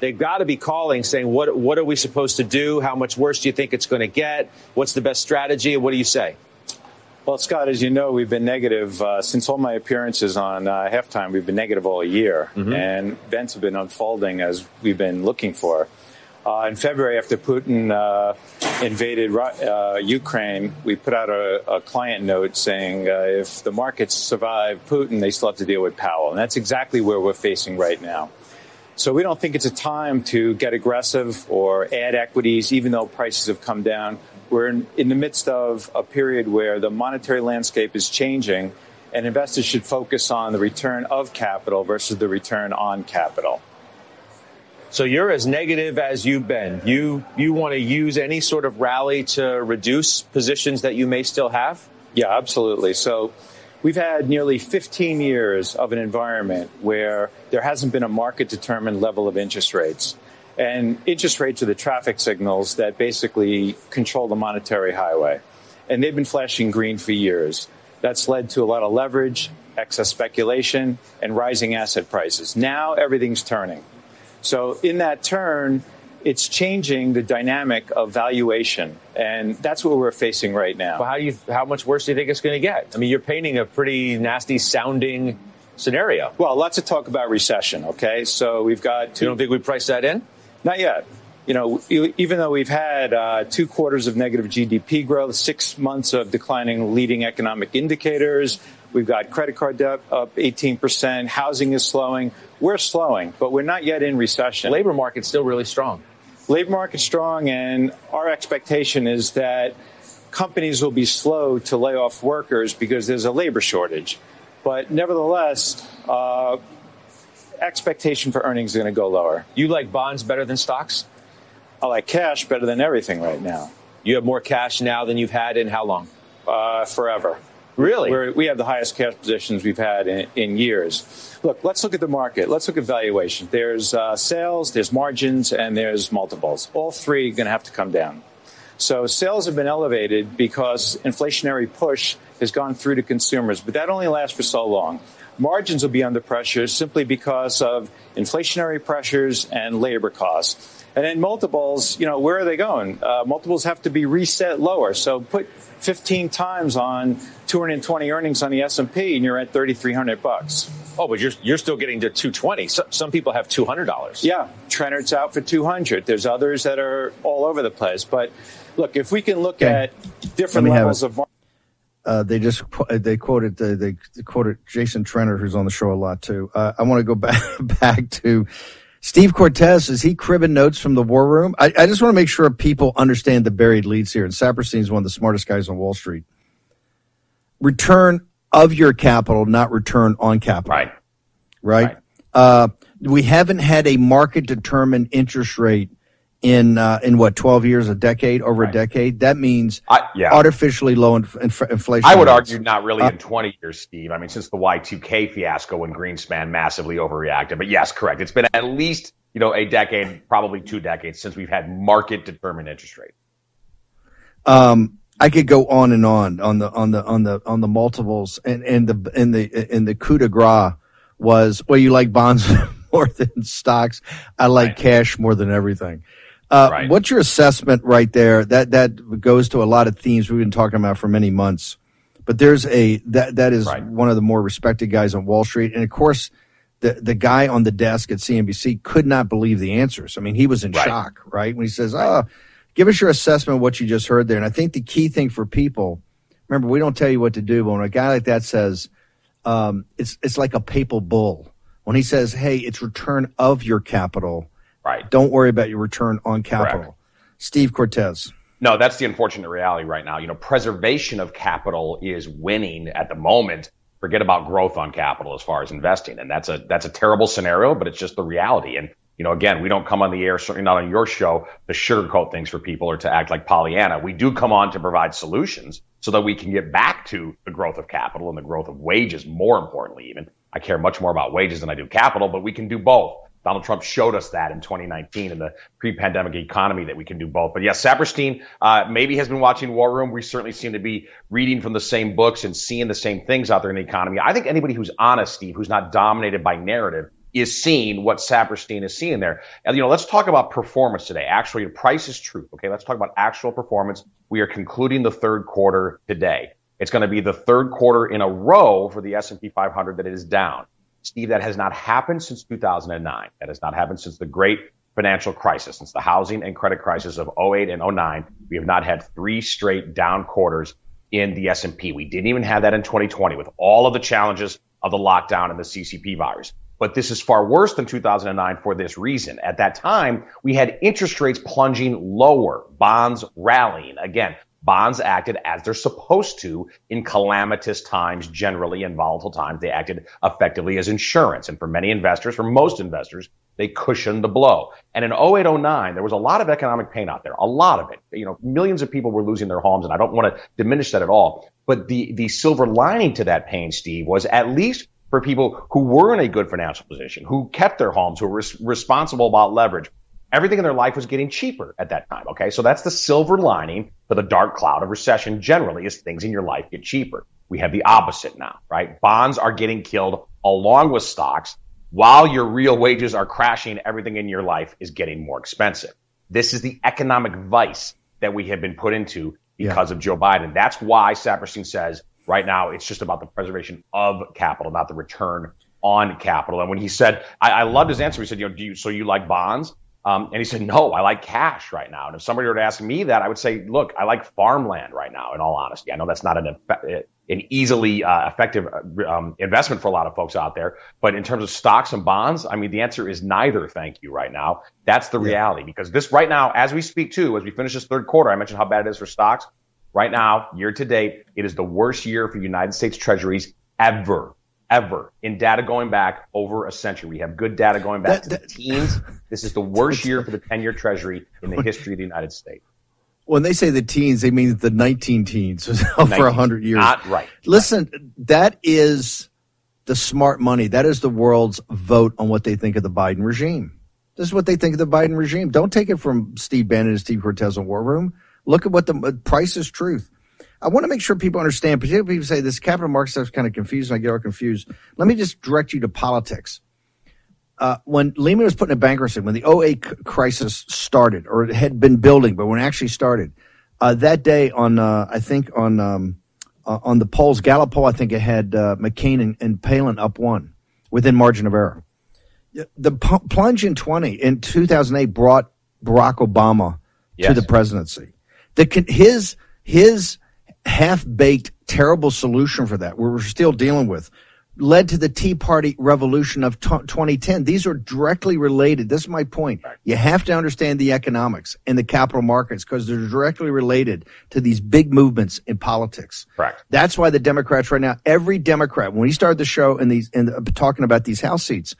they've got to be calling saying, what, what are we supposed to do? How much worse do you think it's going to get? What's the best strategy? What do you say? Well, Scott, as you know, we've been negative uh, since all my appearances on uh, halftime. We've been negative all year, mm-hmm. and events have been unfolding as we've been looking for. Uh, in February, after Putin uh, invaded uh, Ukraine, we put out a, a client note saying uh, if the markets survive Putin, they still have to deal with Powell. And that's exactly where we're facing right now. So we don't think it's a time to get aggressive or add equities, even though prices have come down. We're in, in the midst of a period where the monetary landscape is changing, and investors should focus on the return of capital versus the return on capital. So you're as negative as you've been. You you want to use any sort of rally to reduce positions that you may still have? Yeah, absolutely. So we've had nearly 15 years of an environment where there hasn't been a market determined level of interest rates. And interest rates are the traffic signals that basically control the monetary highway. And they've been flashing green for years. That's led to a lot of leverage, excess speculation, and rising asset prices. Now everything's turning. So in that turn, it's changing the dynamic of valuation, and that's what we're facing right now. Well, how do you? How much worse do you think it's going to get? I mean, you're painting a pretty nasty sounding scenario. Well, lots of talk about recession. Okay, so we've got. Two, you don't think we priced that in? Not yet. You know, even though we've had uh, two quarters of negative GDP growth, six months of declining leading economic indicators, we've got credit card debt up 18%, housing is slowing. We're slowing, but we're not yet in recession. Labor market's still really strong. Labor market's strong, and our expectation is that companies will be slow to lay off workers because there's a labor shortage. But nevertheless, uh, expectation for earnings is going to go lower. You like bonds better than stocks? I like cash better than everything right now. You have more cash now than you've had in how long? Uh, forever. Really? We're, we have the highest cash positions we've had in, in, years. Look, let's look at the market. Let's look at valuation. There's uh, sales, there's margins, and there's multiples. All three are going to have to come down. So sales have been elevated because inflationary push has gone through to consumers, but that only lasts for so long margins will be under pressure simply because of inflationary pressures and labor costs. And then multiples, you know, where are they going? Uh, multiples have to be reset lower. So put 15 times on 220 earnings on the S&P and you're at 3300 bucks. Oh, but you're you're still getting to 220. So, some people have $200. Yeah, Trennert's out for 200. There's others that are all over the place. But look, if we can look okay. at different levels of uh, they just they quoted they, they quoted Jason Trennert, who's on the show a lot too. Uh, I want to go back back to Steve Cortes, Is he cribbing notes from the war room? I, I just want to make sure people understand the buried leads here. And Saperstein is one of the smartest guys on Wall Street. Return of your capital, not return on capital. Right. Right. right. Uh, we haven't had a market determined interest rate in uh, in what twelve years, a decade, over right. a decade. That means I, yeah. artificially low inf- inf- inflation. I would rates. argue not really uh, in twenty years, Steve. I mean, since the Y two K fiasco when Greenspan massively overreacted. But yes, correct. It's been at least you know a decade, probably two decades since we've had market determined interest rate. Um, I could go on and on on the on the on the on the multiples and and the and the in the coup de grace was well, you like bonds more than stocks. I like right. cash more than everything. Uh, right. What's your assessment right there? That that goes to a lot of themes we've been talking about for many months. But there's a that that is right. one of the more respected guys on Wall Street, and of course, the the guy on the desk at CNBC could not believe the answers. I mean, he was in shock, right? When he says, "Oh, give us your assessment of what you just heard there." And I think the key thing for people, remember, we don't tell you what to do, but when a guy like that says, um, "It's it's like a papal bull," when he says, "Hey, it's return of your capital." Right. Don't worry about your return on capital. Correct. Steve Cortes. No, that's the unfortunate reality right now. You know, preservation of capital is winning at the moment. Forget about growth on capital as far as investing. And that's a, that's a terrible scenario, but it's just the reality. And, you know, again, we don't come on the air, certainly not on your show, to sugarcoat things for people or to act like Pollyanna. We do come on to provide solutions so that we can get back to the growth of capital and the growth of wages, more importantly, even. I care much more about wages than I do capital, but we can do both. Donald Trump showed us that in 2019 in the pre-pandemic economy that we can do both. But yes, Saperstein uh, maybe has been watching War Room. We certainly seem to be reading from the same books and seeing the same things out there in the economy. I think anybody who's honest, Steve, who's not dominated by narrative, is seeing what Saperstein is seeing there. And, you know, let's talk about performance today. Actually, the price is truth. Okay. Let's talk about actual performance. We are concluding the third quarter today. It's going to be the third quarter in a row for the S&P 500 that it is down. Steve, that has not happened since 2009. That has not happened since the great financial crisis, since the housing and credit crisis of 08 and 09. We have not had three straight down quarters in the S&P. We didn't even have that in 2020 with all of the challenges of the lockdown and the CCP virus. But this is far worse than 2009 for this reason. At that time, we had interest rates plunging lower, bonds rallying. Again, bonds acted as they're supposed to in calamitous times, generally in volatile times. They acted effectively as insurance. And for many investors, for most investors, they cushioned the blow. And in 0809, there was a lot of economic pain out there, a lot of it. You know, millions of people were losing their homes, and I don't want to diminish that at all. But the, the silver lining to that pain, Steve, was at least for people who were in a good financial position, who kept their homes, who were res- responsible about leverage. Everything in their life was getting cheaper at that time. Okay. So that's the silver lining for the dark cloud of recession generally is things in your life get cheaper. We have the opposite now, right? Bonds are getting killed along with stocks while your real wages are crashing. Everything in your life is getting more expensive. This is the economic vice that we have been put into because yeah. of Joe Biden. That's why Saperstein says Right now, it's just about the preservation of capital, not the return on capital. And when he said, I, I loved his answer. He said, you know, do you, so you like bonds? Um, and he said, no, I like cash right now. And if somebody were to ask me that, I would say, look, I like farmland right now, in all honesty. I know that's not an, an easily uh, effective uh, um, investment for a lot of folks out there. But in terms of stocks and bonds, I mean, the answer is neither, thank you, right now. That's the reality because this right now, as we speak too, as we finish this third quarter, I mentioned how bad it is for stocks. Right now, year to date, it is the worst year for United States treasuries ever, ever in data going back over a century. We have good data going back that, to the teens. This is the worst year for the 10 year treasury in the history of the United States. When they say the teens, they mean the 19 teens for 100 years. Not right. Listen, right. that is the smart money. That is the world's vote on what they think of the Biden regime. This is what they think of the Biden regime. Don't take it from Steve Bannon and Steve Cortes in War Room. Look at what the uh, price is truth. I want to make sure people understand, particularly people say this capital market stuff is kind of confusing. I get all confused. Let me just direct you to politics. Uh, when Lehman was put in a bankruptcy, when the 08 crisis started, or it had been building, but when it actually started, uh, that day on, uh, I think on, um, uh, on the polls, Gallup poll, I think it had uh, McCain and, and, Palin up one within margin of error. The p- plunge in 20 in 2008 brought Barack Obama yes. to the presidency. The his his half baked terrible solution for that, we're still dealing with, led to the Tea Party revolution of t- 2010. These are directly related. This is my point. You have to understand the economics and the capital markets because they're directly related to these big movements in politics. Correct. That's why the Democrats right now, every Democrat, when we started the show and these and the, talking about these House seats,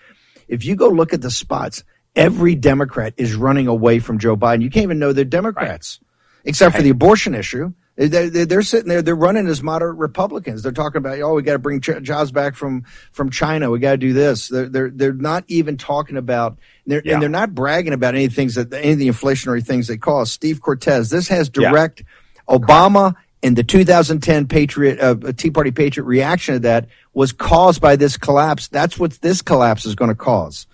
if you go look at the spots, every Democrat is running away from Joe Biden. You can't even know they're Democrats. Right except for the abortion issue. They're, sitting there. They're running as moderate Republicans. They're talking about, oh, we got to bring jobs back from from China. We got to do this. They're they're they're not even talking about. They're, yeah. And they're not bragging about any things that any of the inflationary things they cause. Steve Cortes. This has direct yeah. Obama and the 2010 Patriot uh, Tea Party Patriot reaction to that was caused by this collapse. That's what this collapse is going to cause.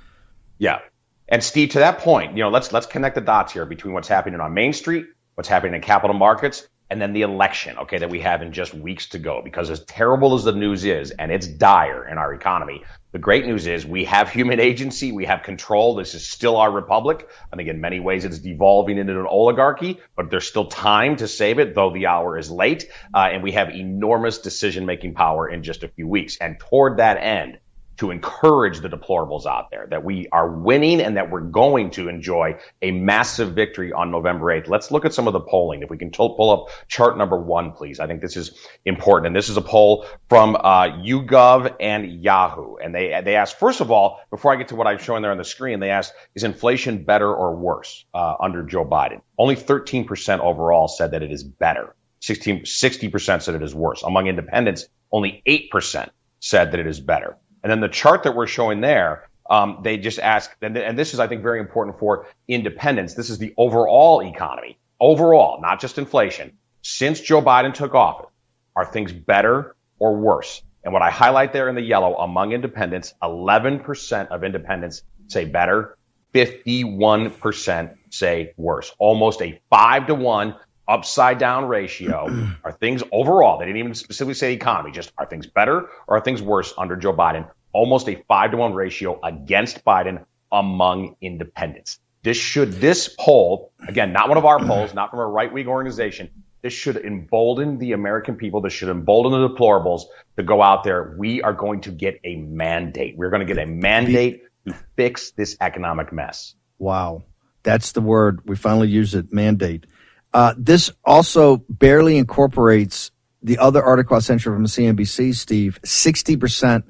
Yeah. And Steve, to that point, you know, let's let's connect the dots here between what's happening on Main Street what's happening in capital markets, and then the election, okay, that we have in just weeks to go. Because as terrible as the news is, and it's dire in our economy, the great news is we have human agency, we have control. This is still our republic. I think in many ways it's devolving into an oligarchy, but there's still time to save it, though the hour is late. Uh, and we have enormous decision making power in just a few weeks. And toward that end, to encourage the deplorables out there that we are winning and that we're going to enjoy a massive victory on November 8th. Let's look at some of the polling. If we can pull up chart number one, please. I think this is important. And this is a poll from uh, YouGov and Yahoo. And they, they asked, first of all, before I get to what I'm showing there on the screen, they asked, is inflation better or worse uh, under Joe Biden? Only 13% overall said that it is better. 16, 60% said it is worse. Among independents, only 8% said that it is better. And then the chart that we're showing there, um, they just ask, and, and this is, I think, very important for independence. This is the overall economy, overall, not just inflation. Since Joe Biden took office, are things better or worse? And what I highlight there in the yellow among independents, 11% of independents say better, 51% say worse. Almost a five to one upside down ratio. are things overall, they didn't even specifically say economy, just are things better or are things worse under Joe Biden? Almost a five to one ratio against Biden among independents. This should, this poll, again, not one of our polls, not from a right wing organization, this should embolden the American people. This should embolden the deplorables to go out there. We are going to get a mandate. We're going to get a mandate to fix this economic mess. Wow. That's the word. We finally use it mandate. Uh, this also barely incorporates the other article I sent you from CNBC, Steve 60%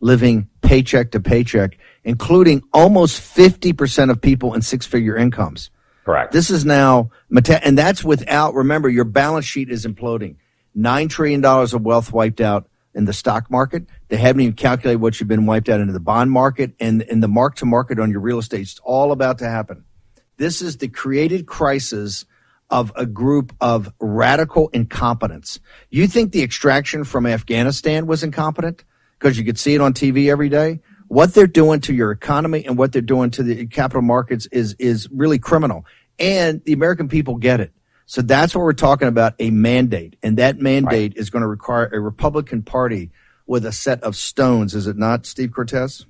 living paycheck to paycheck, including almost 50% of people in six figure incomes. Correct. This is now, and that's without, remember, your balance sheet is imploding. $9 trillion of wealth wiped out in the stock market. They haven't even calculated what you've been wiped out into the bond market and, and the mark to market on your real estate. It's all about to happen. This is the created crisis of a group of radical incompetence. You think the extraction from Afghanistan was incompetent because you could see it on TV every day? what they're doing to your economy and what they're doing to the capital markets is is really criminal. And the American people get it. So that's what we're talking about a mandate. And that mandate right. is going to require a Republican Party with a set of stones, is it not, Steve Cortes?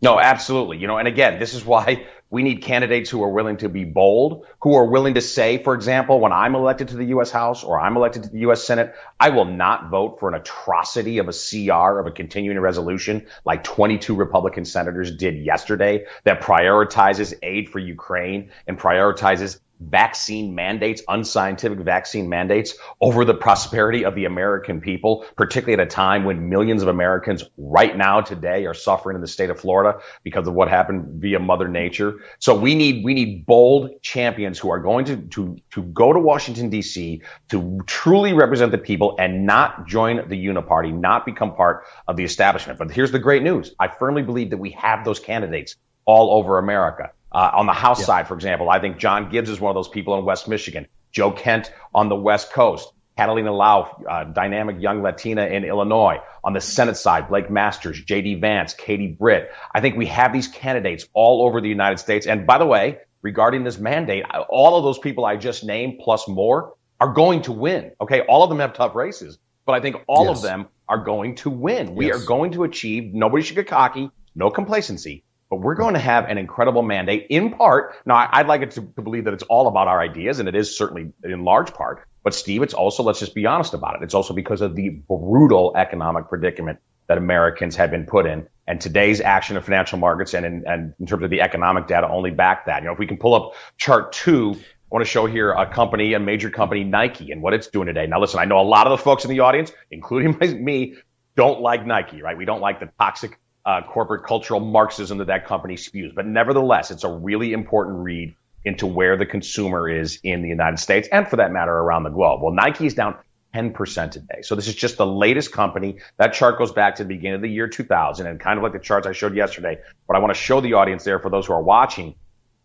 No, absolutely. You know, and again, this is why we need candidates who are willing to be bold, who are willing to say, for example, when I'm elected to the U.S. House or I'm elected to the U.S. Senate, I will not vote for an atrocity of a CR, of a continuing resolution like 22 Republican senators did yesterday that prioritizes aid for Ukraine and prioritizes vaccine mandates, unscientific vaccine mandates over the prosperity of the American people, particularly at a time when millions of Americans right now today are suffering in the state of Florida because of what happened via mother nature. So we need, we need bold champions who are going to, to, to go to Washington DC to truly represent the people and not join the uniparty, not become part of the establishment. But here's the great news. I firmly believe that we have those candidates all over America. Uh, on the House yeah. side, for example, I think John Gibbs is one of those people in West Michigan. Joe Kent on the West Coast. Catalina Lauf, uh, dynamic young Latina in Illinois. On the Senate side, Blake Masters, J.D. Vance, Katie Britt. I think we have these candidates all over the United States. And by the way, regarding this mandate, all of those people I just named plus more are going to win. Okay. All of them have tough races, but I think all yes. of them are going to win. We yes. are going to achieve, nobody should get cocky, no complacency but we're going to have an incredible mandate in part. Now, I'd like it to, to, believe that it's all about our ideas, and it is certainly in large part. But Steve, it's also, let's just be honest about it. It's also because of the brutal economic predicament that Americans have been put in. And today's action of financial markets and in, and in terms of the economic data only back that. You know, if we can pull up chart two, I want to show here a company, a major company, Nike, and what it's doing today. Now, listen, I know a lot of the folks in the audience, including me, don't like Nike, right? We don't like the toxic uh, corporate cultural Marxism that that company spews. But nevertheless, it's a really important read into where the consumer is in the United States and for that matter around the globe. Well, Nike is down 10% today. So this is just the latest company. That chart goes back to the beginning of the year 2000 and kind of like the charts I showed yesterday. What I want to show the audience there for those who are watching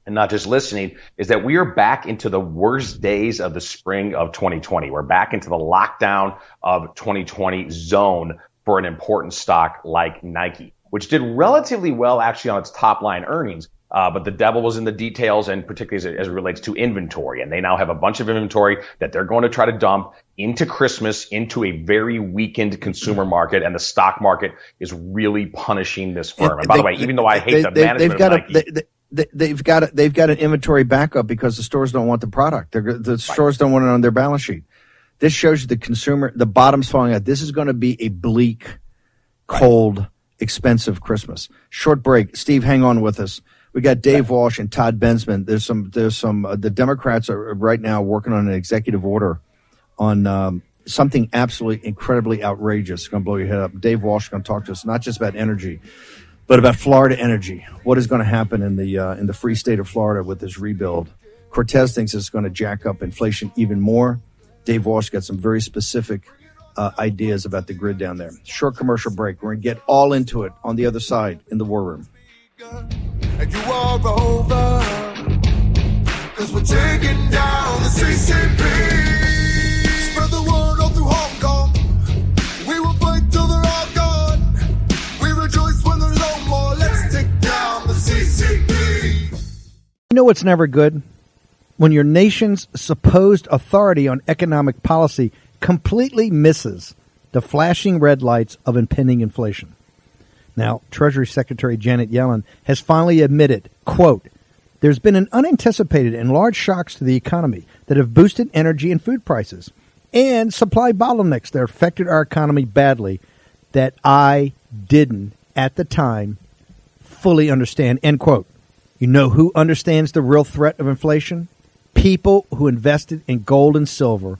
and not just listening is that we are back into the worst days of the spring of 2020. We're back into the lockdown of 2020 zone for an important stock like Nike which did relatively well actually on its top line earnings. Uh, but the devil was in the details and particularly as it, as it, relates to inventory. And they now have a bunch of inventory that they're going to try to dump into Christmas, into a very weakened consumer market. And the stock market is really punishing this firm. And by they, the way, even though I hate they, the they, management they've got of Nike, a, they, they've got a, they've got an inventory backup because the stores don't want the product. They're, the right. stores don't want it on their balance sheet. This shows you the consumer, the bottom's falling out. This is going to be a bleak, cold, expensive Christmas. Short break. Steve, hang on with us. We got Dave Walsh and Todd Bensman. There's some. There's some. Uh, the Democrats are right now working on an executive order on um, something absolutely incredibly outrageous. It's going to blow your head up. Dave Walsh is going to talk to us not just about energy, but about Florida energy. What is going to happen in the uh, in the free state of Florida with this rebuild? Cortes thinks it's going to jack up inflation even more. Dave Walsh got some very specific uh, ideas about the grid down there. Short commercial break. We're going to get all into it on the other side in the war room. And you are over, cause we're taking down the CCP. Spread the word all through Hong Kong. We will fight till they're all gone. We rejoice when there's no more. Let's take down the CCP. You know what's never good? When your nation's supposed authority on economic policy – completely misses the flashing red lights of impending inflation. Now, Treasury Secretary Janet Yellen has finally admitted, quote, there's been an unanticipated and large shocks to the economy that have boosted energy and food prices and supply bottlenecks that affected our economy badly that I didn't at the time fully understand. End quote. You know who understands the real threat of inflation? People who invested in gold and silver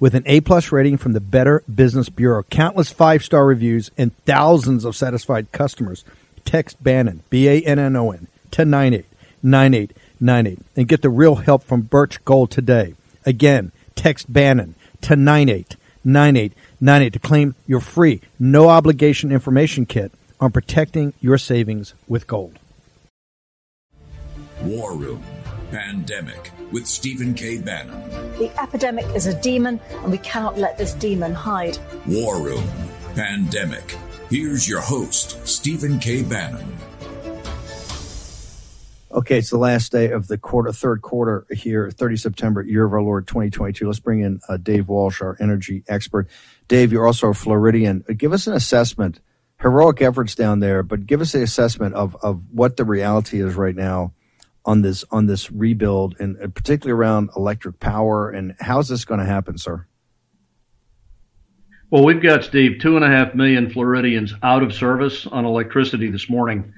With an A plus rating from the Better Business Bureau, countless five star reviews, and thousands of satisfied customers, text Bannon, B A N N O N, to 989898 and get the real help from Birch Gold today. Again, text Bannon to 989898 to claim your free, no obligation information kit on protecting your savings with gold. War Room Pandemic with Stephen K. Bannon. The epidemic is a demon, and we cannot let this demon hide. War Room Pandemic. Here's your host, Stephen K. Bannon. Okay, it's the last day of the quarter, third quarter here, 30 September, year of our Lord 2022. Let's bring in uh, Dave Walsh, our energy expert. Dave, you're also a Floridian. Uh, give us an assessment, heroic efforts down there, but give us the assessment of, of what the reality is right now on this on this rebuild, and particularly around electric power, and how's this going to happen, sir? Well, we've got Steve two and a half million Floridians out of service on electricity this morning.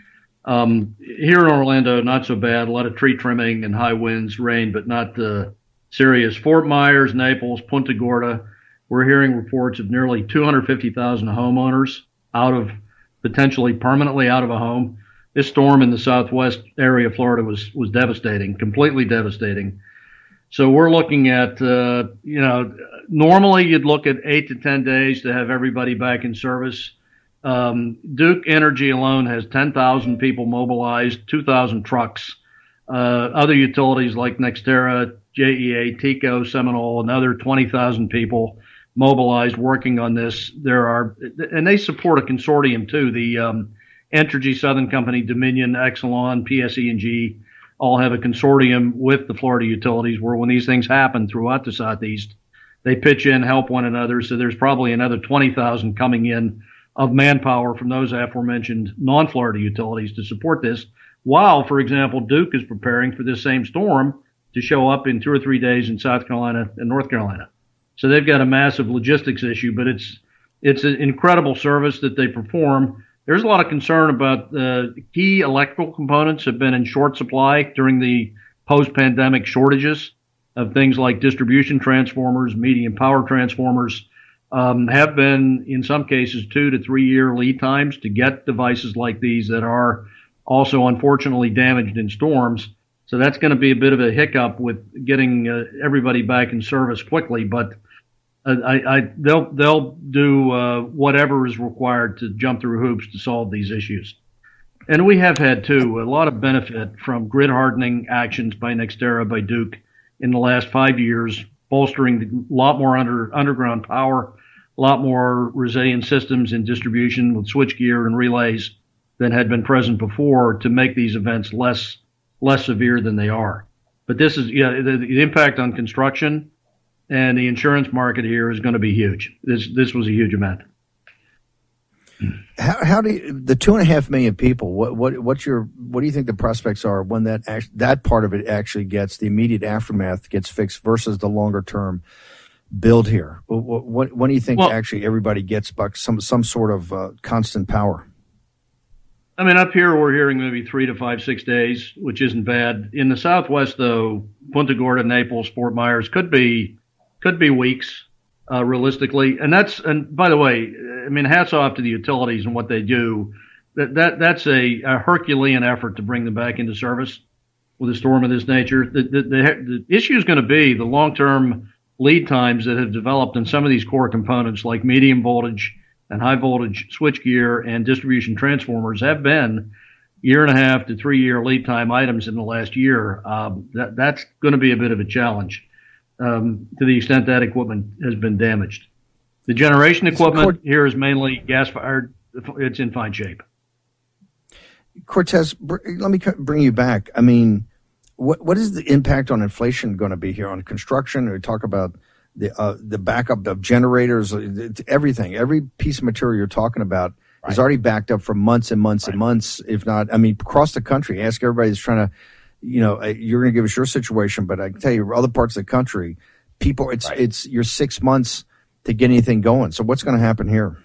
Um, here in Orlando, not so bad. A lot of tree trimming and high winds, rain, but not uh, serious. Fort Myers, Naples, Punta Gorda, we're hearing reports of nearly 250,000 homeowners out of potentially permanently out of a home. This storm in the southwest area of Florida was was devastating, completely devastating. So we're looking at, uh, you know, normally you'd look at eight to ten days to have everybody back in service. Um, Duke Energy alone has 10,000 people mobilized, 2,000 trucks. Uh, other utilities like NextEra, JEA, TECO, Seminole, another 20,000 people mobilized working on this. There are, and they support a consortium too. The um, Entergy Southern Company, Dominion, Exelon, PSE&G all have a consortium with the Florida utilities where when these things happen throughout the Southeast, they pitch in, help one another. So there's probably another 20,000 coming in of manpower from those aforementioned non-Florida utilities to support this. While, for example, Duke is preparing for this same storm to show up in two or three days in South Carolina and North Carolina. So they've got a massive logistics issue, but it's it's an incredible service that they perform. There's a lot of concern about uh, key electrical components have been in short supply during the post-pandemic shortages of things like distribution transformers, medium power transformers, um, have been in some cases two to three year lead times to get devices like these that are also unfortunately damaged in storms. So that's going to be a bit of a hiccup with getting uh, everybody back in service quickly, but I, I, they'll they'll do uh, whatever is required to jump through hoops to solve these issues. And we have had too a lot of benefit from grid hardening actions by NextEra by Duke in the last five years, bolstering a lot more under underground power, a lot more resilient systems in distribution with switchgear and relays than had been present before to make these events less less severe than they are. But this is yeah the, the impact on construction and the insurance market here is going to be huge. This this was a huge event. How, how do you, the two and a half million people? What what what's your what do you think the prospects are when that act, that part of it actually gets the immediate aftermath gets fixed versus the longer term build here? What, what when do you think well, actually everybody gets some some sort of uh, constant power? I mean, up here we're hearing maybe three to five, six days, which isn't bad. In the Southwest, though, Punta Gorda, Naples, Fort Myers could be could be weeks, uh, realistically. And that's and by the way, I mean, hats off to the utilities and what they do. That that that's a, a Herculean effort to bring them back into service with a storm of this nature. The the, the, the issue is going to be the long term lead times that have developed in some of these core components like medium voltage and high voltage switchgear and distribution transformers have been year and a half to three year lead time items in the last year. Um, that, that's going to be a bit of a challenge um, to the extent that equipment has been damaged. The generation equipment here is mainly gas fired. It's in fine shape. Cortes, let me bring you back. I mean, what what is the impact on inflation going to be here on construction? We talk about the uh, the backup of generators, everything, every piece of material you're talking about right. is already backed up for months and months right. and months, if not, I mean, across the country. Ask everybody who's trying to, you know, you're going to give us your situation, but I can tell you, other parts of the country, people, it's right. it's you're six months to get anything going. So what's going to happen here?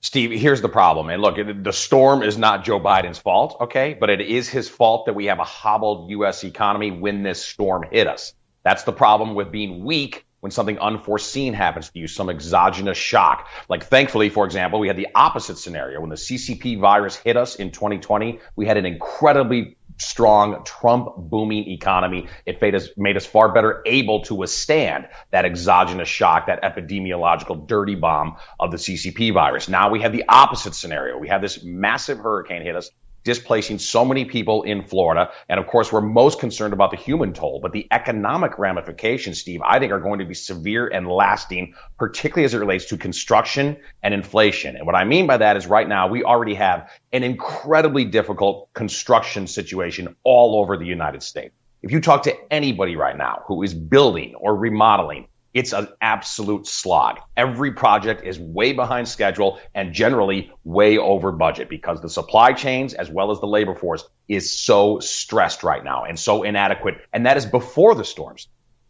Steve, here's the problem. And look, the storm is not Joe Biden's fault, okay? But it is his fault that we have a hobbled U.S. economy when this storm hit us. That's the problem with being weak when something unforeseen happens to you, some exogenous shock. Like thankfully, for example, we had the opposite scenario. When the CCP virus hit us in 2020, we had an incredibly strong Trump booming economy. It made us, made us far better able to withstand that exogenous shock, that epidemiological dirty bomb of the CCP virus. Now we have the opposite scenario. We have this massive hurricane hit us displacing so many people in Florida. And of course, we're most concerned about the human toll, but the economic ramifications, Steve, I think are going to be severe and lasting, particularly as it relates to construction and inflation. And what I mean by that is right now we already have an incredibly difficult construction situation all over the United States. If you talk to anybody right now who is building or remodeling, it's an absolute slog. Every project is way behind schedule and generally way over budget because the supply chains as well as the labor force is so stressed right now and so inadequate. And that is before the storms.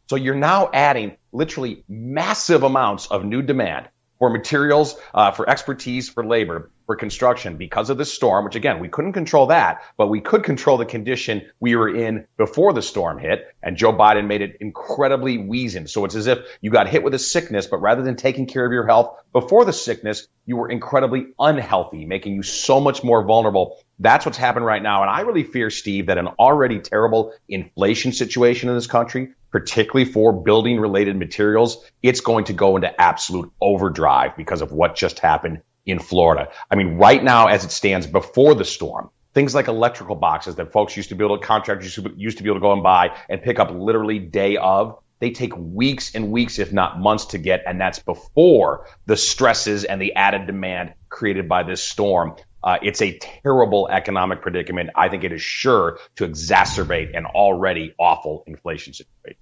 So you're now adding literally massive amounts of new demand for materials, uh, for expertise, for labor, for construction because of the storm, which again, we couldn't control that, but we could control the condition we were in before the storm hit. And Joe Biden made it incredibly weazened. So it's as if you got hit with a sickness, but rather than taking care of your health before the sickness, you were incredibly unhealthy, making you so much more vulnerable. That's what's happened right now. And I really fear, Steve, that an already terrible inflation situation in this country particularly for building related materials, it's going to go into absolute overdrive because of what just happened in Florida. I mean, right now, as it stands before the storm, things like electrical boxes that folks used to be able to, contractors used to be able to go and buy and pick up literally day of, they take weeks and weeks, if not months to get. And that's before the stresses and the added demand created by this storm. Uh, it's a terrible economic predicament. I think it is sure to exacerbate an already awful inflation situation.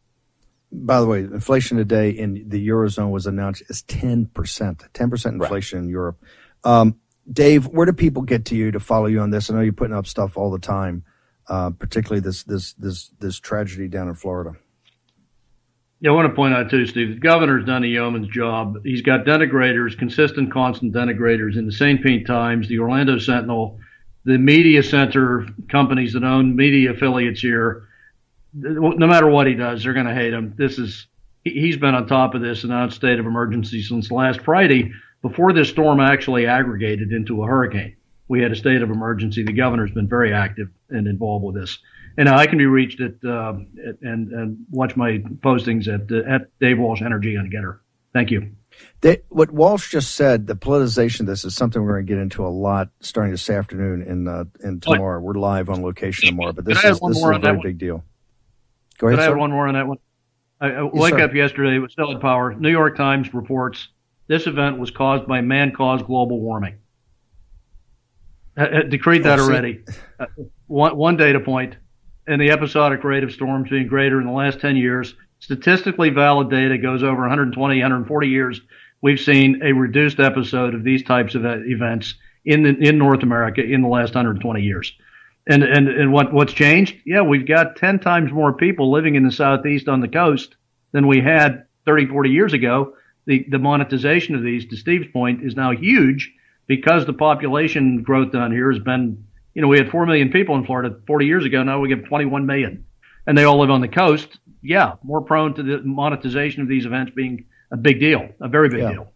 By the way, inflation today in the eurozone was announced as ten percent, ten percent inflation right. in Europe. Um, Dave, where do people get to you to follow you on this? I know you're putting up stuff all the time, uh, particularly this this this this tragedy down in Florida. Yeah, I want to point out too, Steve. The governor's done a yeoman's job. He's got denigrators, consistent, constant denigrators in the St. Pete Times, the Orlando Sentinel, the media center companies that own media affiliates here. No matter what he does, they're going to hate him. This is he's been on top of this announced state of emergency since last Friday, before this storm actually aggregated into a hurricane. We had a state of emergency. The governor's been very active and involved with this and I can be reached at, uh, at and and watch my postings at uh, at Dave Walsh Energy on GETTR. Thank you. They, what Walsh just said, the politicization of this is something we're going to get into a lot starting this afternoon and uh, and tomorrow. We're live on location tomorrow, but this is this is a very big deal. Go ahead. I have one more on that one? I, I yes, wake sir. up yesterday with Stellar Power. New York Times reports this event was caused by man-caused global warming. I, I decreed that oh, already. Uh, one, one data point and the episodic rate of storms being greater in the last 10 years. Statistically valid data goes over 120, 140 years. We've seen a reduced episode of these types of uh, events in the, in North America in the last 120 years. And, and, and what, what's changed? Yeah, we've got 10 times more people living in the Southeast on the coast than we had 30, 40 years ago. The, the monetization of these, to Steve's point, is now huge because the population growth down here has been you know, we had 4 million people in Florida 40 years ago. Now we have 21 million and they all live on the coast. Yeah. More prone to the monetization of these events being a big deal, a very big yeah. deal.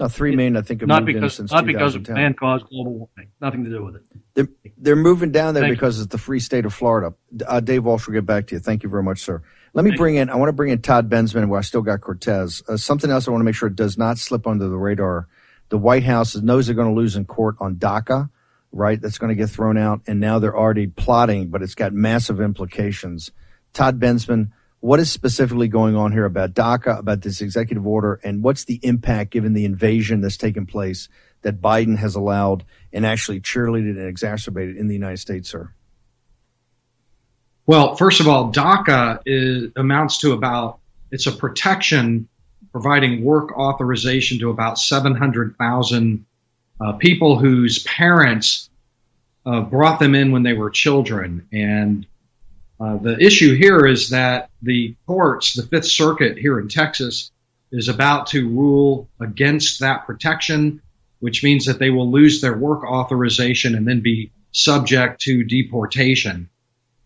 Now, three million, I think, have not moved because, in since not because of man-caused global warming. Nothing to do with it. They're, they're moving down there Thank because it's the free state of Florida. Uh, Dave Walsh will get back to you. Thank you very much, sir. Let me bring in. I want to bring in Todd Bensman. Where I still got Cortes. Uh, something else I want to make sure it does not slip under the radar. The White House knows they're going to lose in court on DACA, right? That's going to get thrown out, and now they're already plotting, but it's got massive implications. Todd Bensman, what is specifically going on here about DACA, about this executive order, and what's the impact given the invasion that's taken place that Biden has allowed and actually cheerleaded and exacerbated in the United States, sir? Well, first of all, DACA is, amounts to about it's a protection providing work authorization to about 700,000 uh, people whose parents uh, brought them in when they were children. And uh, the issue here is that the courts, the Fifth Circuit here in Texas, is about to rule against that protection, which means that they will lose their work authorization and then be subject to deportation.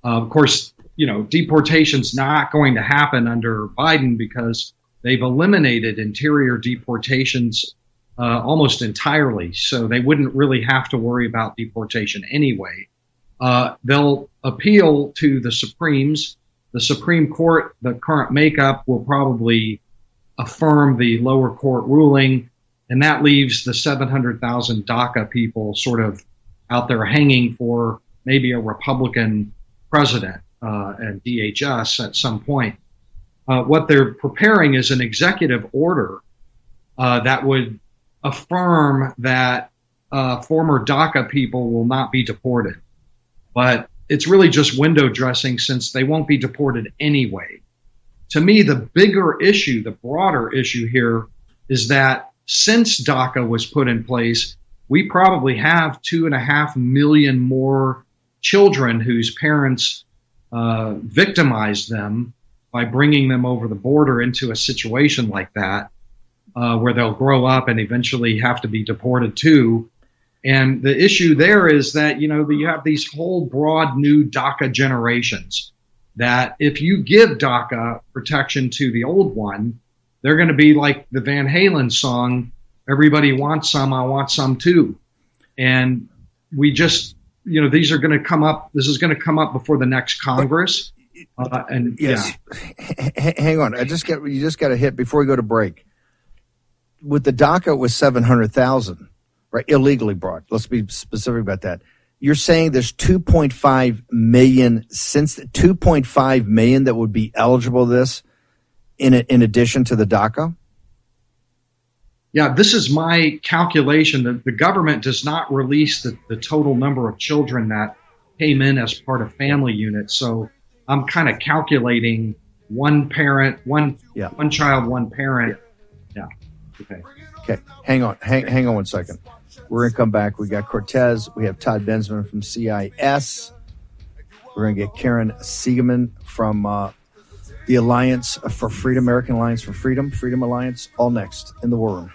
Uh, of course, you know, deportation's not going to happen under Biden because they've eliminated interior deportations uh, almost entirely, so they wouldn't really have to worry about deportation anyway. Uh, they'll appeal to the Supremes. The Supreme Court, the current makeup, will probably affirm the lower court ruling, and that leaves the 700,000 DACA people sort of out there hanging for maybe a Republican president uh, and DHS at some point. Uh, what they're preparing is an executive order uh, that would affirm that uh, former DACA people will not be deported. But it's really just window dressing since they won't be deported anyway. To me, the bigger issue, the broader issue here is that since DACA was put in place, we probably have two and a half million more children whose parents uh, victimized them by bringing them over the border into a situation like that, uh, where they'll grow up and eventually have to be deported too. And the issue there is that, you know, you have these whole broad new DACA generations that if you give DACA protection to the old one, they're going to be like the Van Halen song, Everybody Wants Some, I Want Some Too. And we just, you know, these are going to come up, this is going to come up before the next Congress. Uh, and yes, yeah. H- hang on. I just get you just got to hit before we go to break. With the DACA, it was seven hundred thousand, right? Illegally brought. Let's be specific about that. You're saying there's 2.5 million since 2.5 million that would be eligible this in a, in addition to the DACA. Yeah, this is my calculation. that the government does not release the, the total number of children that came in as part of family units. So I'm kind of calculating one parent, one yeah. one child, one parent. Yeah. Okay. Okay. Hang on. Hang, hang on one second. We're going to come back. We got Cortes. We have Todd Bensman from CIS. We're going to get Karen Siegemund from uh, the Alliance for Freedom, American Alliance for Freedom, Freedom Alliance, all next in the War Room.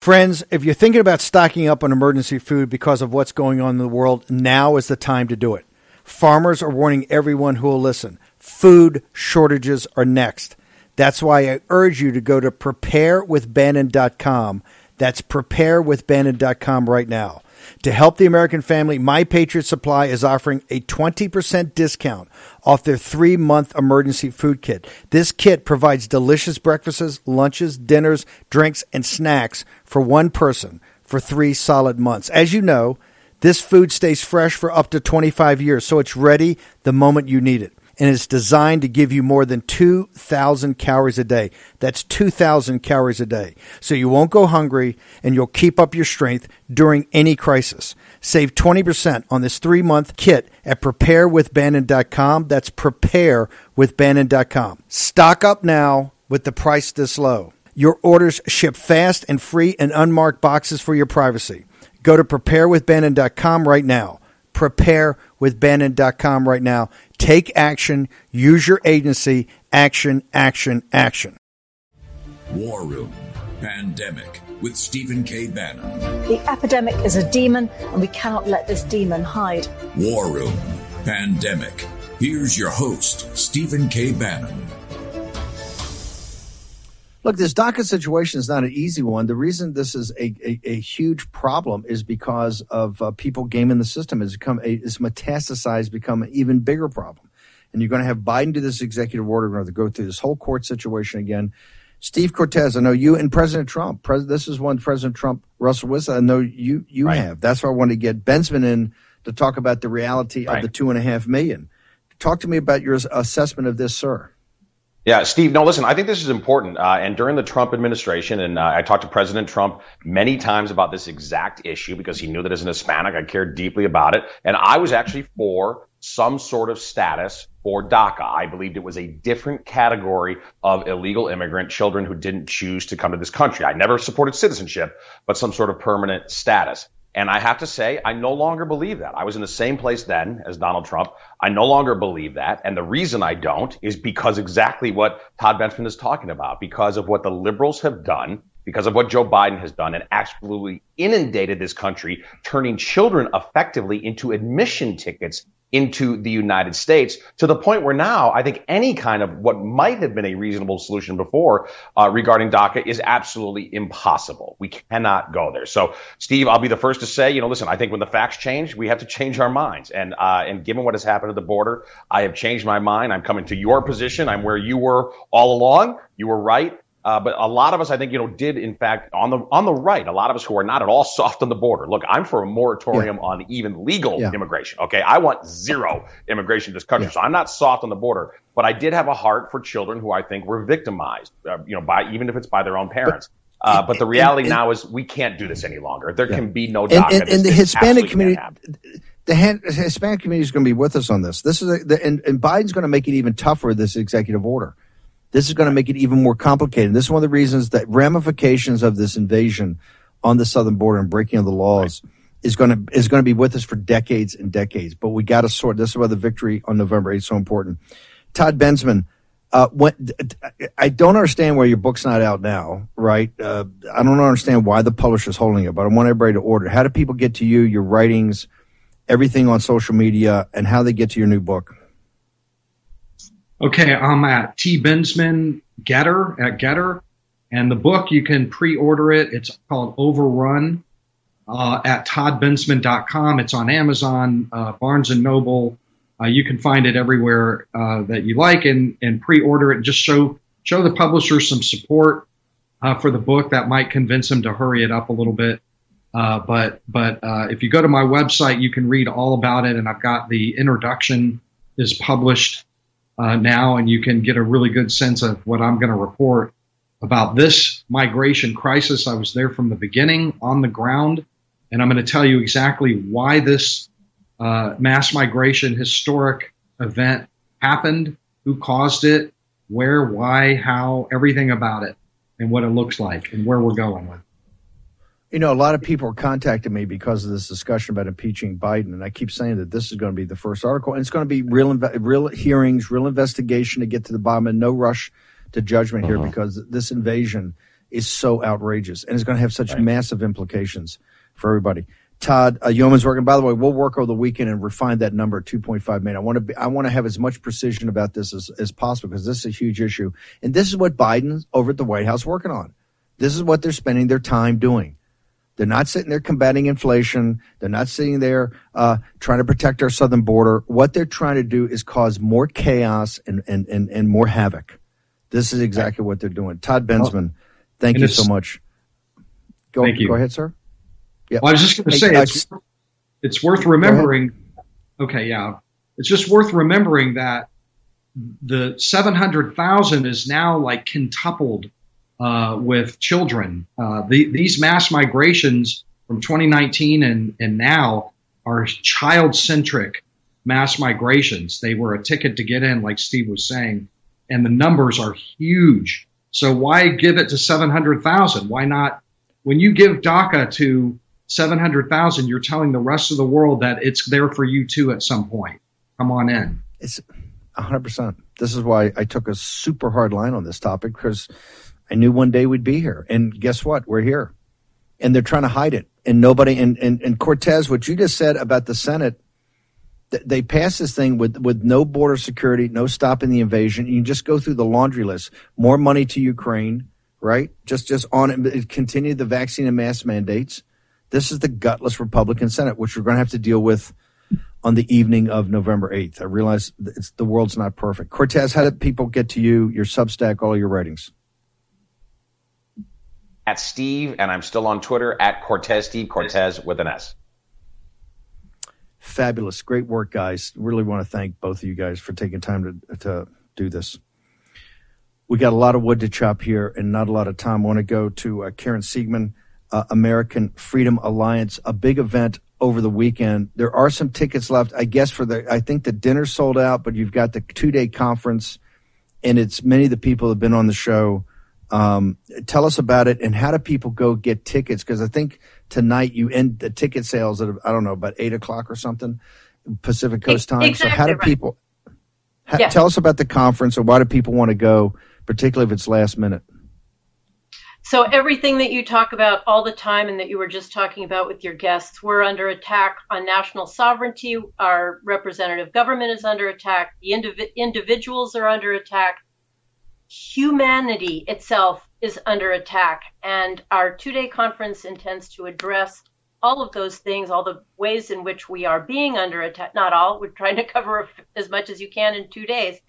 Friends, if you're thinking about stocking up on emergency food because of what's going on in the world, now is the time to do it. Farmers are warning everyone who will listen. Food shortages are next. That's why I urge you to go to preparewithbannon.com. That's preparewithbannon.com right now. To help the American family, My Patriot Supply is offering a 20% discount off their three month emergency food kit. This kit provides delicious breakfasts, lunches, dinners, drinks, and snacks for one person for three solid months. As you know, this food stays fresh for up to 25 years, so it's ready the moment you need it and it's designed to give you more than 2,000 calories a day. That's 2,000 calories a day. So you won't go hungry and you'll keep up your strength during any crisis. Save 20% on this three month kit at preparewithbannon.com. That's preparewithbannon.com. Stock up now with the price this low. Your orders ship fast and free in unmarked boxes for your privacy. Go to preparewithbannon.com right now. Preparewithbannon.com right now Take action. Use your agency. Action, action, action. War Room Pandemic with Stephen K. Bannon. The epidemic is a demon, and we cannot let this demon hide. War Room Pandemic. Here's your host, Stephen K. Bannon. Look, this DACA situation is not an easy one. The reason this is a, a, a huge problem is because of uh, people gaming the system. It's become a, it's metastasized, become an even bigger problem. And you're going to have Biden do this executive order. We're going to go through this whole court situation again. Steve Cortes, I know you and President Trump. Pres- this is one President Trump, Russell Wilson. I know you you Right. have. That's why I want to get Bensman in to talk about the reality Right. of the two and a half million. Talk to me about your assessment of this, sir. Yeah, Steve. No, listen. I think this is important. Uh, and during the Trump administration, and uh, I talked to President Trump many times about this exact issue because he knew that as an Hispanic, I cared deeply about it, and I was actually for some sort of status for DACA. I believed it was a different category of illegal immigrant children who didn't choose to come to this country. I never supported citizenship, but some sort of permanent status. And I have to say, I no longer believe that. I was in the same place then as Donald Trump. I no longer believe that. And the reason I don't is because exactly what Todd Bensman is talking about, because of what the liberals have done, because of what Joe Biden has done and absolutely inundated this country, turning children effectively into admission tickets into the United States to the point where now I think any kind of what might have been a reasonable solution before uh, regarding DACA is absolutely impossible. We cannot go there. So, Steve, I'll be the first to say, you know, listen, I think when the facts change, we have to change our minds. And uh, and given what has happened at the border, I have changed my mind. I'm coming to your position. I'm where you were all along. You were right. Uh, but a lot of us, I think, you know, did in fact on the on the right. A lot of us who are not at all soft on the border. Look, I'm for a moratorium on even legal Yeah. immigration. Okay, I want zero immigration to this country, Yeah. so I'm not soft on the border. But I did have a heart for children who I think were victimized, uh, you know, by even if it's by their own parents. Uh, but the reality and- now is we can't do this any longer. There can be no and, DACA. and, and the Hispanic community, the Hispanic community is going to be with us on this. This is a, the, and, and Biden's going to make it even tougher. This executive order. This is going to make it even more complicated. This is one of the reasons that ramifications of this invasion on the southern border and breaking of the laws is going to is going to be with us for decades and decades. But we got to sort. This is why the victory on November 8th is so important. Todd Bensman, uh, what, I don't understand why your book's not out now, right? Uh, I don't understand why the publisher's holding it, but I want everybody to order. How do people get to you, your writings, everything on social media, and how they get to your new book? Okay, I'm at T Bensman Gettr at Gettr, and the book you can pre-order it. It's called Overrun uh, at toddbensman.com. It's on Amazon, uh, Barnes and Noble. Uh, you can find it everywhere uh, that you like, and and pre-order it. Just show show the publisher some support uh, for the book. That might convince them to hurry it up a little bit. Uh, but but if you go to my website, you can read all about it, and I've got the introduction is published uh, now, and you can get a really good sense of what I'm going to report about this migration crisis. I was there from the beginning on the ground, and I'm going to tell you exactly why this uh, mass migration historic event happened, who caused it, where, why, how, everything about it, and what it looks like, and where we're going with. it. You know, a lot of people are contacting me because of this discussion about impeaching Biden, and I keep saying that this is going to be the first article, and it's going to be real, inve- real hearings, real investigation to get to the bottom, and no rush to judgment here because this invasion is so outrageous, and it's going to have such massive implications for everybody. Todd, uh, Yeoman's working. By the way, we'll work over the weekend and refine that number at 2.5 million. I want to be, I want to have as much precision about this as, as possible because this is a huge issue, and this is what Biden's over at the White House working on. This is what they're spending their time doing. They're not sitting there combating inflation. They're not sitting there uh, trying to protect our southern border. What they're trying to do is cause more chaos and, and, and, and more havoc. This is exactly what they're doing. Todd Bensman, thank And you so much. Go, Thank you. go ahead, sir. Yeah. Well, I was just going to say uh, it's, it's worth remembering. Okay, yeah, it's just worth remembering that the seven hundred thousand is now like quintupled uh, with children. Uh, the, these mass migrations from 2019 and and now are child centric mass migrations. They were a ticket to get in, like Steve was saying, and the numbers are huge. So why give it to 700,000? Why not? When you give DACA to 700,000, you're telling the rest of the world that it's there for you too at some point. Come on in. It's 100%. This is why I took a super hard line on this topic because I knew one day we'd be here. And guess what? We're here. And they're trying to hide it. And nobody, and, and, and Cortes, what you just said about the Senate, th- they passed this thing with, with no border security, no stopping the invasion. You just go through the laundry list. More money to Ukraine, right? Just just on it, continue the vaccine and mask mandates. This is the gutless Republican Senate, which we're going to have to deal with on the evening of November 8th. I realize it's, the world's not perfect. Cortes, how did people get to you, your Substack, all your writings? At Steve, and I'm still on Twitter at Cortes Steve Cortes with an S. Fabulous. Great work, guys. Really want to thank both of you guys for taking time to, to do this. We got a lot of wood to chop here and not a lot of time. I want to go to uh, Karen Siegemund, uh, American Freedom Alliance, a big event over the weekend. There are some tickets left, I guess, for the, I think the dinner sold out, but you've got the two day conference and it's many of the people have been on the show. Um, tell us about it and how do people go get tickets? Because I think tonight you end the ticket sales at I don't know about eight o'clock or something Pacific Coast time. Exactly so how do right. people? Ha, Yeah. Tell us about the conference or why do people want to go, particularly if it's last minute? So everything that you talk about all the time and that you were just talking about with your guests, we're under attack on national sovereignty. Our representative government is under attack. The indiv- individuals are under attack. Humanity itself is under attack. And our two day conference intends to address all of those things, all the ways in which we are being under attack. Not all, we're trying to cover as much as you can in two days.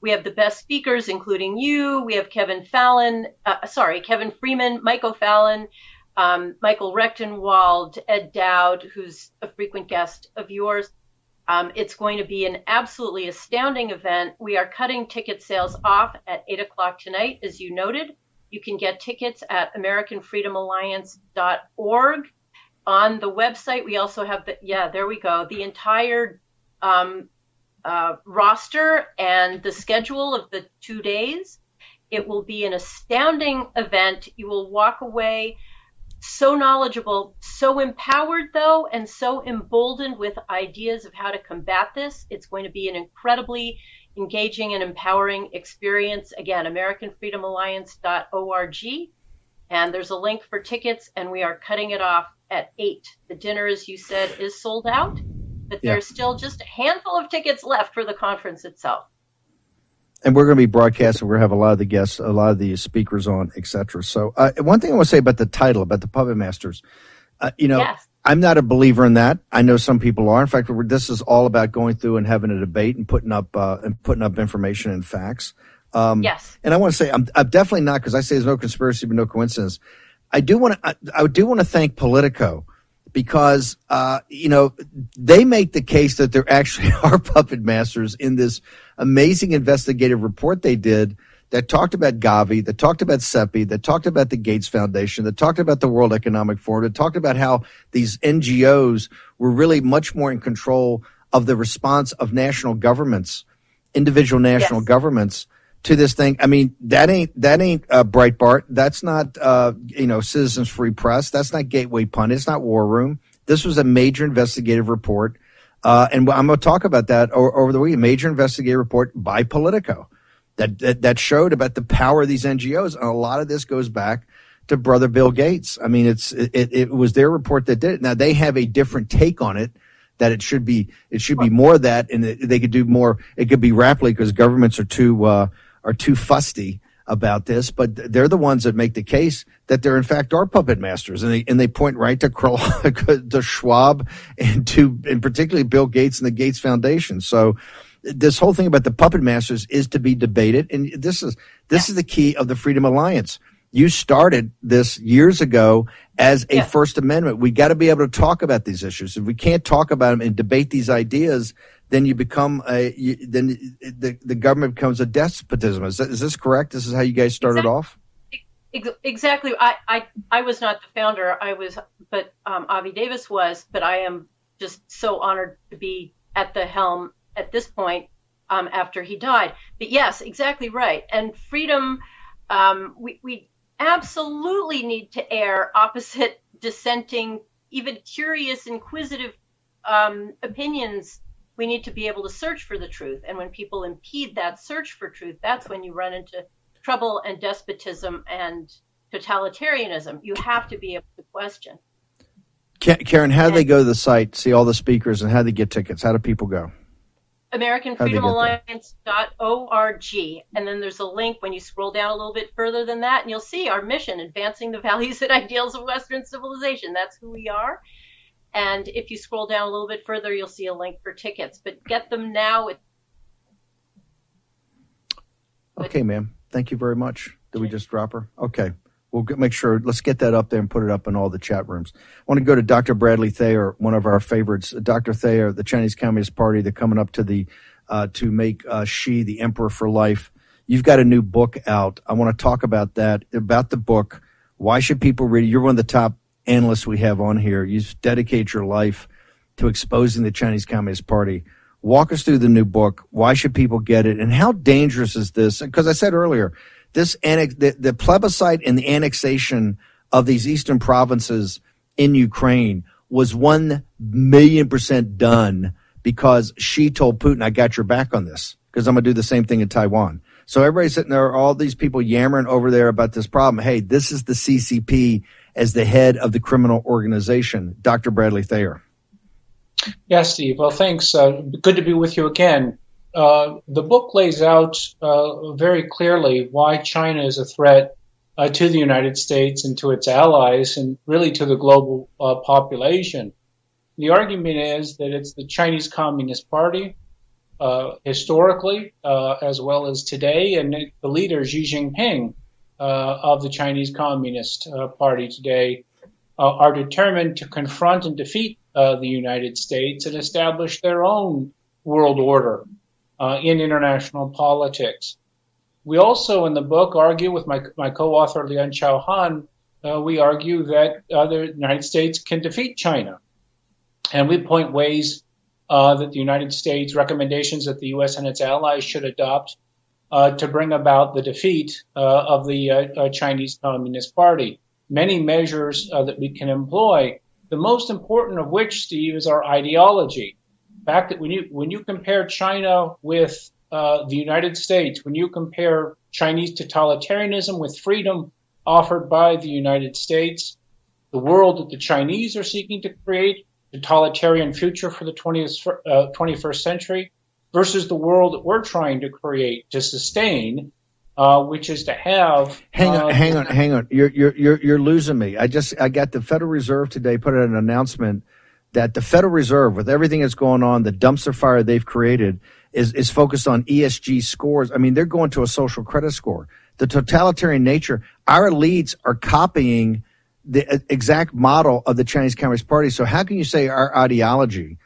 We have the best speakers, including you. We have Kevin Fallon, uh, sorry, Kevin Freeman, Michael Fallon, um, Michael Rectenwald, Ed Dowd, who's a frequent guest of yours. Um, it's going to be an absolutely astounding event. We are cutting ticket sales off at 8 o'clock tonight, as you noted. You can get tickets at AmericanFreedomAlliance.org. On the website, we also have the, yeah, there we go, the entire um, uh, roster and the schedule of the two days. It will be an astounding event. You will walk away so knowledgeable, so empowered, though, and so emboldened with ideas of how to combat this. It's going to be an incredibly engaging and empowering experience. Again, AmericanFreedomAlliance.org. And there's a link for tickets, and we are cutting it off at 8. The dinner, as you said, is sold out, but Yeah. there's still just a handful of tickets left for the conference itself. And we're going to be broadcasting. We're going to have a lot of the guests, a lot of the speakers on, et cetera. So, uh, one thing I want to say about the title, about the puppet masters, uh, you know, Yes. I'm not a believer in that. I know some people are. In fact, we're, this is all about going through and having a debate and putting up uh, and putting up information and facts. Um, Yes. And I want to say I'm, I'm definitely not because I say there's no conspiracy but no coincidence. I do want to I, I do want to thank Politico because uh, you know they make the case that there actually are puppet masters in this amazing investigative report they did that talked about Gavi, that talked about CEPI, that talked about the Gates Foundation, that talked about the World Economic Forum, that talked about how these NGOs were really much more in control of the response of national governments, individual national Yes. governments to this thing. I mean, that ain't that ain't uh, Breitbart. That's not uh, you know Citizens Free Press. That's not Gateway Pundit. It's not War Room. This was a major investigative report, uh, and I'm going to talk about that over, over the week. A major investigative report by Politico that, that that showed about the power of these NGOs, and a lot of this goes back to brother Bill Gates. I mean, it's it, it was their report that did it. Now they have a different take on it. That it should be it should be more of that, and they could do more. It could be rapidly because governments are too uh, are too fusty about this, but they're the ones that make the case that there in fact are puppet masters, and they and they point right to Kroll, to Schwab and to and particularly Bill Gates and the Gates Foundation. So this whole thing about the puppet masters is to be debated, and this is this is the key of the Freedom Alliance. You started this years ago as a Yeah. First Amendment. We got to be able to talk about these issues. If we can't talk about them and debate these ideas, then you become a you, then the the government becomes a despotism. Is, that, is this correct? This is how you guys started Exactly. off. Exactly. I, I, I was not the founder. I was, but um, Avi Davis was. But I am just so honored to be at the helm at this point um, after he died. But yes, exactly right. And freedom, um, we, we absolutely need to air opposite dissenting, even curious, inquisitive um, opinions. We need to be able to search for the truth. And when people impede that search for truth, that's when you run into trouble and despotism and totalitarianism. You have to be able to question. Karen, how do they go to the site, see all the speakers, and how do they get tickets? How do people go? AmericanFreedomAlliance.org. And then there's a link when you scroll down a little bit further than that, and you'll see our mission advancing the values and ideals of Western civilization. That's who we are. And if you scroll down a little bit further, you'll see a link for tickets. But get them now. Okay, ma'am. Thank you very much. Did we just drop her? Okay. We'll get, make sure, let's get that up there and put it up in all the chat rooms. I want to go to Dr. Bradley Thayer, one of our favorites. Dr. Thayer, the Chinese Communist Party, they're coming up to the, uh, to make uh, Xi the emperor for life. You've got a new book out. I want to talk about that, about the book. Why should people read it? You're one of the top analysts we have on here. You dedicate your life to exposing the Chinese Communist Party. Walk us through the new book. Why should people get it? And how dangerous is this? Because I said earlier, this annex, the, the plebiscite and the annexation of these eastern provinces in Ukraine was one million percent done because Xi told Putin, I got your back on this because I'm going to do the same thing in Taiwan. So everybody's sitting there, all these people yammering over there about this problem. Hey, this is the CCP as the head of the criminal organization. Dr. Bradley Thayer. Yes, Steve. Well, thanks. Uh, good to be with you again. Uh, the book lays out uh, very clearly why China is a threat uh, to the United States and to its allies, and really to the global uh, population. The argument is that it's the Chinese Communist Party, uh, historically as well as today, and the leader Xi Jinping of the Chinese Communist Party today are determined to confront and defeat the United States and establish their own world order uh, in international politics. We also, in the book, argue with my, my co-author Lian Chao Han. Uh, we argue that uh, the United States can defeat China, and we point ways uh, that the United States recommendations that the U.S. and its allies should adopt uh, to bring about the defeat uh, of the Chinese Communist Party. Many measures that we can employ. The most important of which, Steve, is our ideology The fact that when you when you compare China with uh, the United States, when you compare Chinese totalitarianism with freedom offered by the United States, the world that the Chinese are seeking to create, totalitarian future for the 20th, uh, 21st century, versus the world that we're trying to create to sustain, uh, which is to have. Hang on, uh, hang on, hang on. You're you're you're you're losing me. I just I got the Federal Reserve today put out an announcement that the Federal Reserve, with everything that's going on, the dumpster fire they've created, is, is focused on ESG scores. I mean, they're going to a social credit score. The totalitarian nature, our elites are copying the exact model of the Chinese Communist Party. So how can you say our ideology?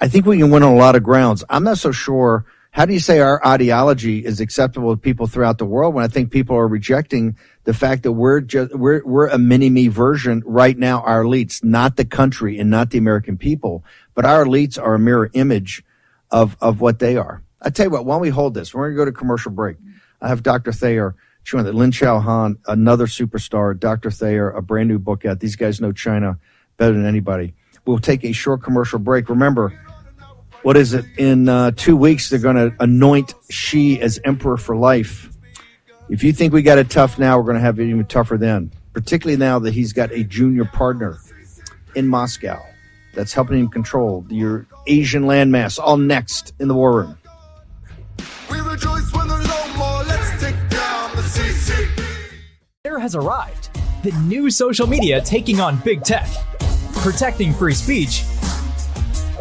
I think we can win on a lot of grounds. I'm not so sure how do you say our ideology is acceptable to people throughout the world when I think people are rejecting the fact that we're just we're we're a mini me version right now? Our elites, not the country and not the American people, but our elites are a mirror image of of what they are. I tell you what, why don't we hold this? We're going to go to commercial break. I have Dr. Thayer showing that Lian Chao Han, another superstar, Dr. Thayer, a brand new book out. These guys know China better than anybody. We'll take a short commercial break. Remember what is it? In uh, two weeks, they're going to anoint Xi as emperor for life. If you think we got it tough now, we're going to have it even tougher then. Particularly now that he's got a junior partner in Moscow that's helping him control your Asian landmass. All next in the war room. There has arrived the new social media taking on big tech, protecting free speech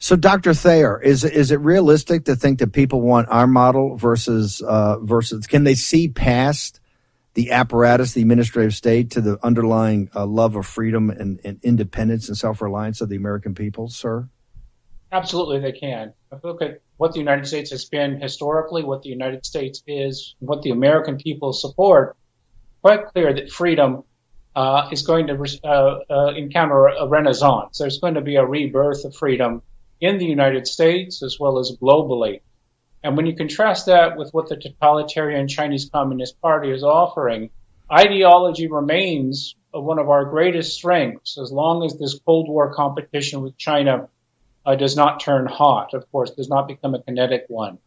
So, Dr. Thayer, is is it realistic to think that people want our model versus uh, versus? Can they see past the apparatus, the administrative state, to the underlying uh, love of freedom and, and independence and self reliance of the American people, sir? Absolutely, they can. If you look at what the United States has been historically, what the United States is, what the American people support, quite clear that freedom uh, is going to uh, uh, encounter a renaissance. There's going to be a rebirth of freedom in the United States as well as globally. And when you contrast that with what the totalitarian Chinese Communist Party is offering, ideology remains one of our greatest strengths as long as this Cold War competition with China uh, does not turn hot, of course, does not become a kinetic one.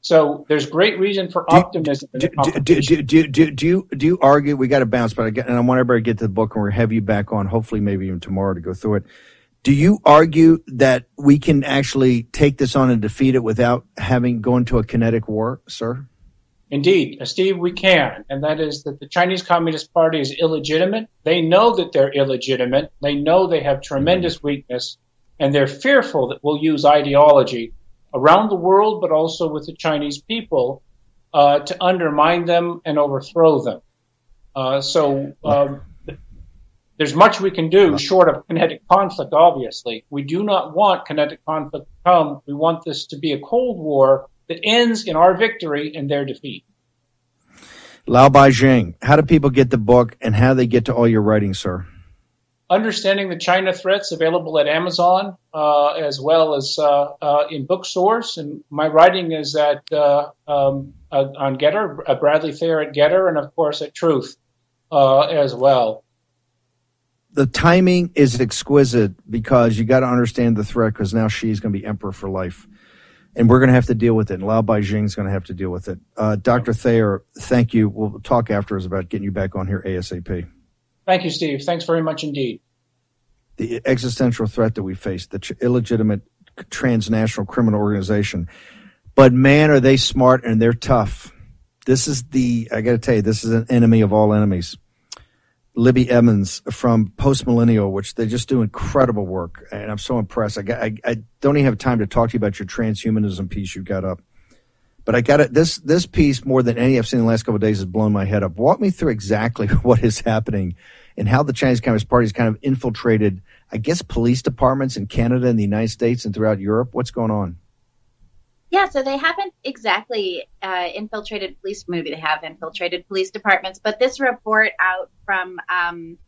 So there's great reason for optimism. Do, do, do, do, do, you do you argue? We got to bounce, but I get, and I want everybody to get to the book, and we'll have you back on, hopefully, maybe even tomorrow to go through it. Do you argue that we can actually take this on and defeat it without having going to a kinetic war, sir? Indeed, uh, Steve, we can, and that is that the Chinese Communist Party is illegitimate. They know that they're illegitimate. They know they have tremendous weakness, and they're fearful that we'll use ideology around the world, but also with the Chinese people, uh, to undermine them and overthrow them. Uh, so um, there's much we can do short of kinetic conflict, obviously. We do not want kinetic conflict to come. We want this to be a Cold War that ends in our victory and their defeat. Lao Baixing, how do people get the book and how do they get to all your writings, sir? Understanding the China Threats available at Amazon uh, as well as uh, uh, in Booksource. And my writing is at uh, um, uh, on Gettr, uh, Bradley Thayer at Gettr, and of course at Truth as well. The timing is exquisite because you got to understand the threat because now Xi's going to be emperor for life and we're going to have to deal with it. And Lao Baixing is going to have to deal with it. Uh, Dr. Thayer, thank you. We'll talk afterwards about getting you back on here ASAP. Thank you, Steve. Thanks very much indeed. The existential threat that we face, the ch- illegitimate transnational criminal organization. But man, are they smart and they're tough. This is the, I got to tell you, this is an enemy of all enemies. Libby Emmons from Post Millennial, which they just do incredible work, and I'm so impressed. I, got, I, I don't even have time to talk to you about your transhumanism piece you got up, but I got it. This this piece more than any I've seen in the last couple of days has blown my head up. Walk me through exactly what is happening and how the Chinese Communist Party has kind of infiltrated, I guess, police departments in Canada and the United States and throughout Europe. What's going on? Yeah, so they haven't exactly uh, infiltrated police. Maybe they have infiltrated police departments, but this report out from um,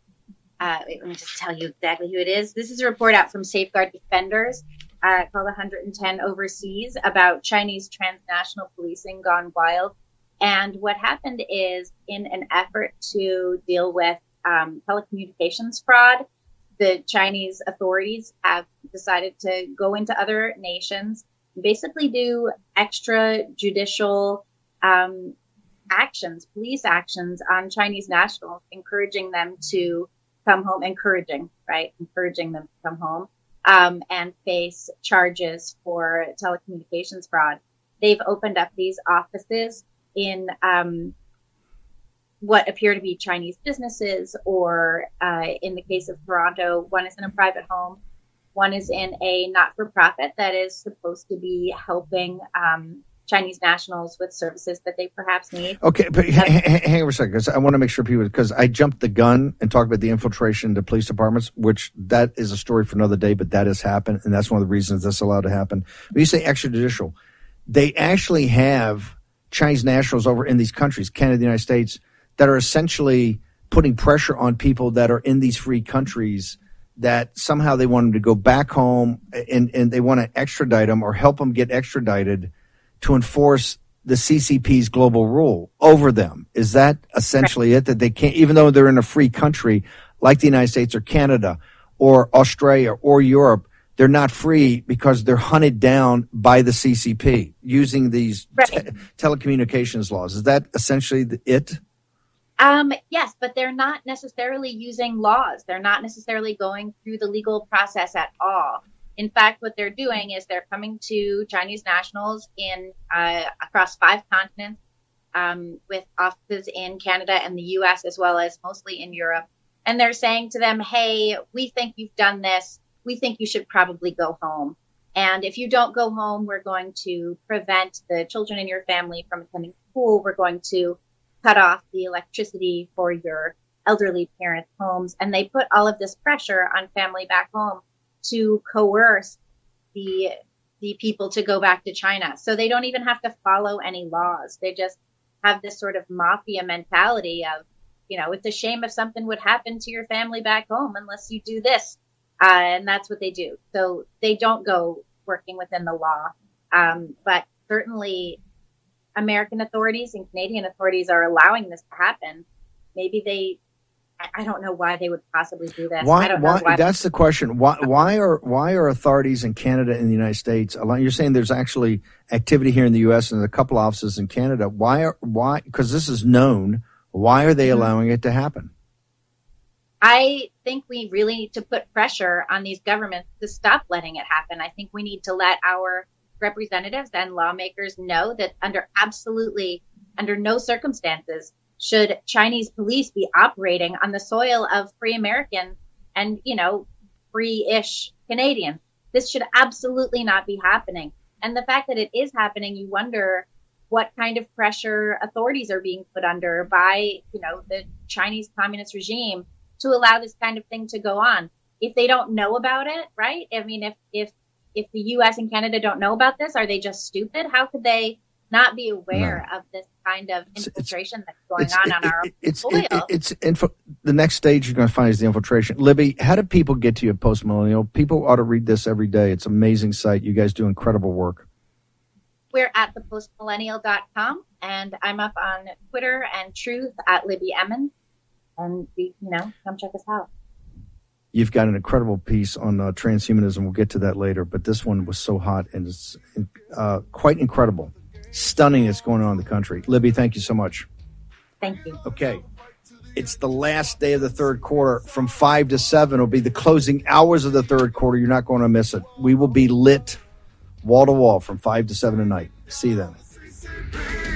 uh, wait, let me just tell you exactly who it is. This is a report out from Safeguard Defenders uh, called 110 Overseas about Chinese transnational policing gone wild. And what happened is, in an effort to deal with um, telecommunications fraud, the Chinese authorities have decided to go into other nations basically do extrajudicial um, actions, police actions on Chinese nationals, encouraging them to come home, encouraging, right, encouraging them to come home um, and face charges for telecommunications fraud. They've opened up these offices in um, what appear to be Chinese businesses, or uh, in the case of Toronto, one is in a private home one is in a not for profit that is supposed to be helping um, Chinese nationals with services that they perhaps need. Okay, but hang, hang on a second, I want to make sure people, because I jumped the gun and talked about the infiltration into police departments, which that is a story for another day, but that has happened, and that's one of the reasons that's allowed to happen. When you say extrajudicial, they actually have Chinese nationals over in these countries, Canada, the United States, that are essentially putting pressure on people that are in these free countries that somehow they want them to go back home and, and they want to extradite them or help them get extradited to enforce the CCP's global rule over them. Is that essentially it? That they can't, even though they're in a free country like the United States or Canada or Australia or Europe, they're not free because they're hunted down by the CCP using these right. te- telecommunications laws. Is that essentially the, it? Um, yes, but they're not necessarily using laws. They're not necessarily going through the legal process at all. In fact, what they're doing is they're coming to Chinese nationals in uh, across five continents, um, with offices in Canada and the U.S. as well as mostly in Europe, and they're saying to them, "Hey, we think you've done this. We think you should probably go home." And if you don't go home, we're going to prevent the children in your family from attending school. We're going to cut off the electricity for your elderly parents' homes. And they put all of this pressure on family back home to coerce the the people to go back to China. So they don't even have to follow any laws. They just have this sort of mafia mentality of, you know, it's a shame if something would happen to your family back home unless you do this. Uh, and that's what they do. So they don't go working within the law. Um, but certainly American authorities and Canadian authorities are allowing this to happen maybe they I don't know why they would possibly do that. Why? Why, why. That's the question. Why? Why are why are authorities in Canada and the United States? allowing? You're saying there's actually activity here in the U.S. and a couple offices in Canada. Why are why? Because this is known. Why are they Mhm. allowing it to happen? I think we really need to put pressure on these governments to stop letting it happen. I think we need to let our representatives and lawmakers know that under absolutely under no circumstances should Chinese police be operating on the soil of free Americans and, you know, free-ish Canadians. This should absolutely not be happening. And the fact that it is happening, you wonder what kind of pressure authorities are being put under by, you know, the Chinese communist regime to allow this kind of thing to go on. If they don't know about it, right? I mean, if, if, if the US and Canada don't know about this, are they just stupid? How could they not be aware of this kind of infiltration that's going It's- on on our it- it's soil? it- it's info, the next stage you're going to find is the infiltration. Libby, how do people get to you at Post Millennial? People ought to read this every day. It's an amazing site. You guys do incredible work. We're at thepostmillennial.com and I'm up on Twitter and Truth at Libby Emmons. And you know, come check us out. You've got an incredible piece on uh, transhumanism. We'll get to that later, but this one was so hot and it's uh, quite incredible. Stunning that's going on in the country. Libby, thank you so much. Thank you. Okay. It's the last day of the third quarter. From five to seven will be the closing hours of the third quarter. You're not going to miss it. We will be lit wall to wall from five to seven tonight. See you then.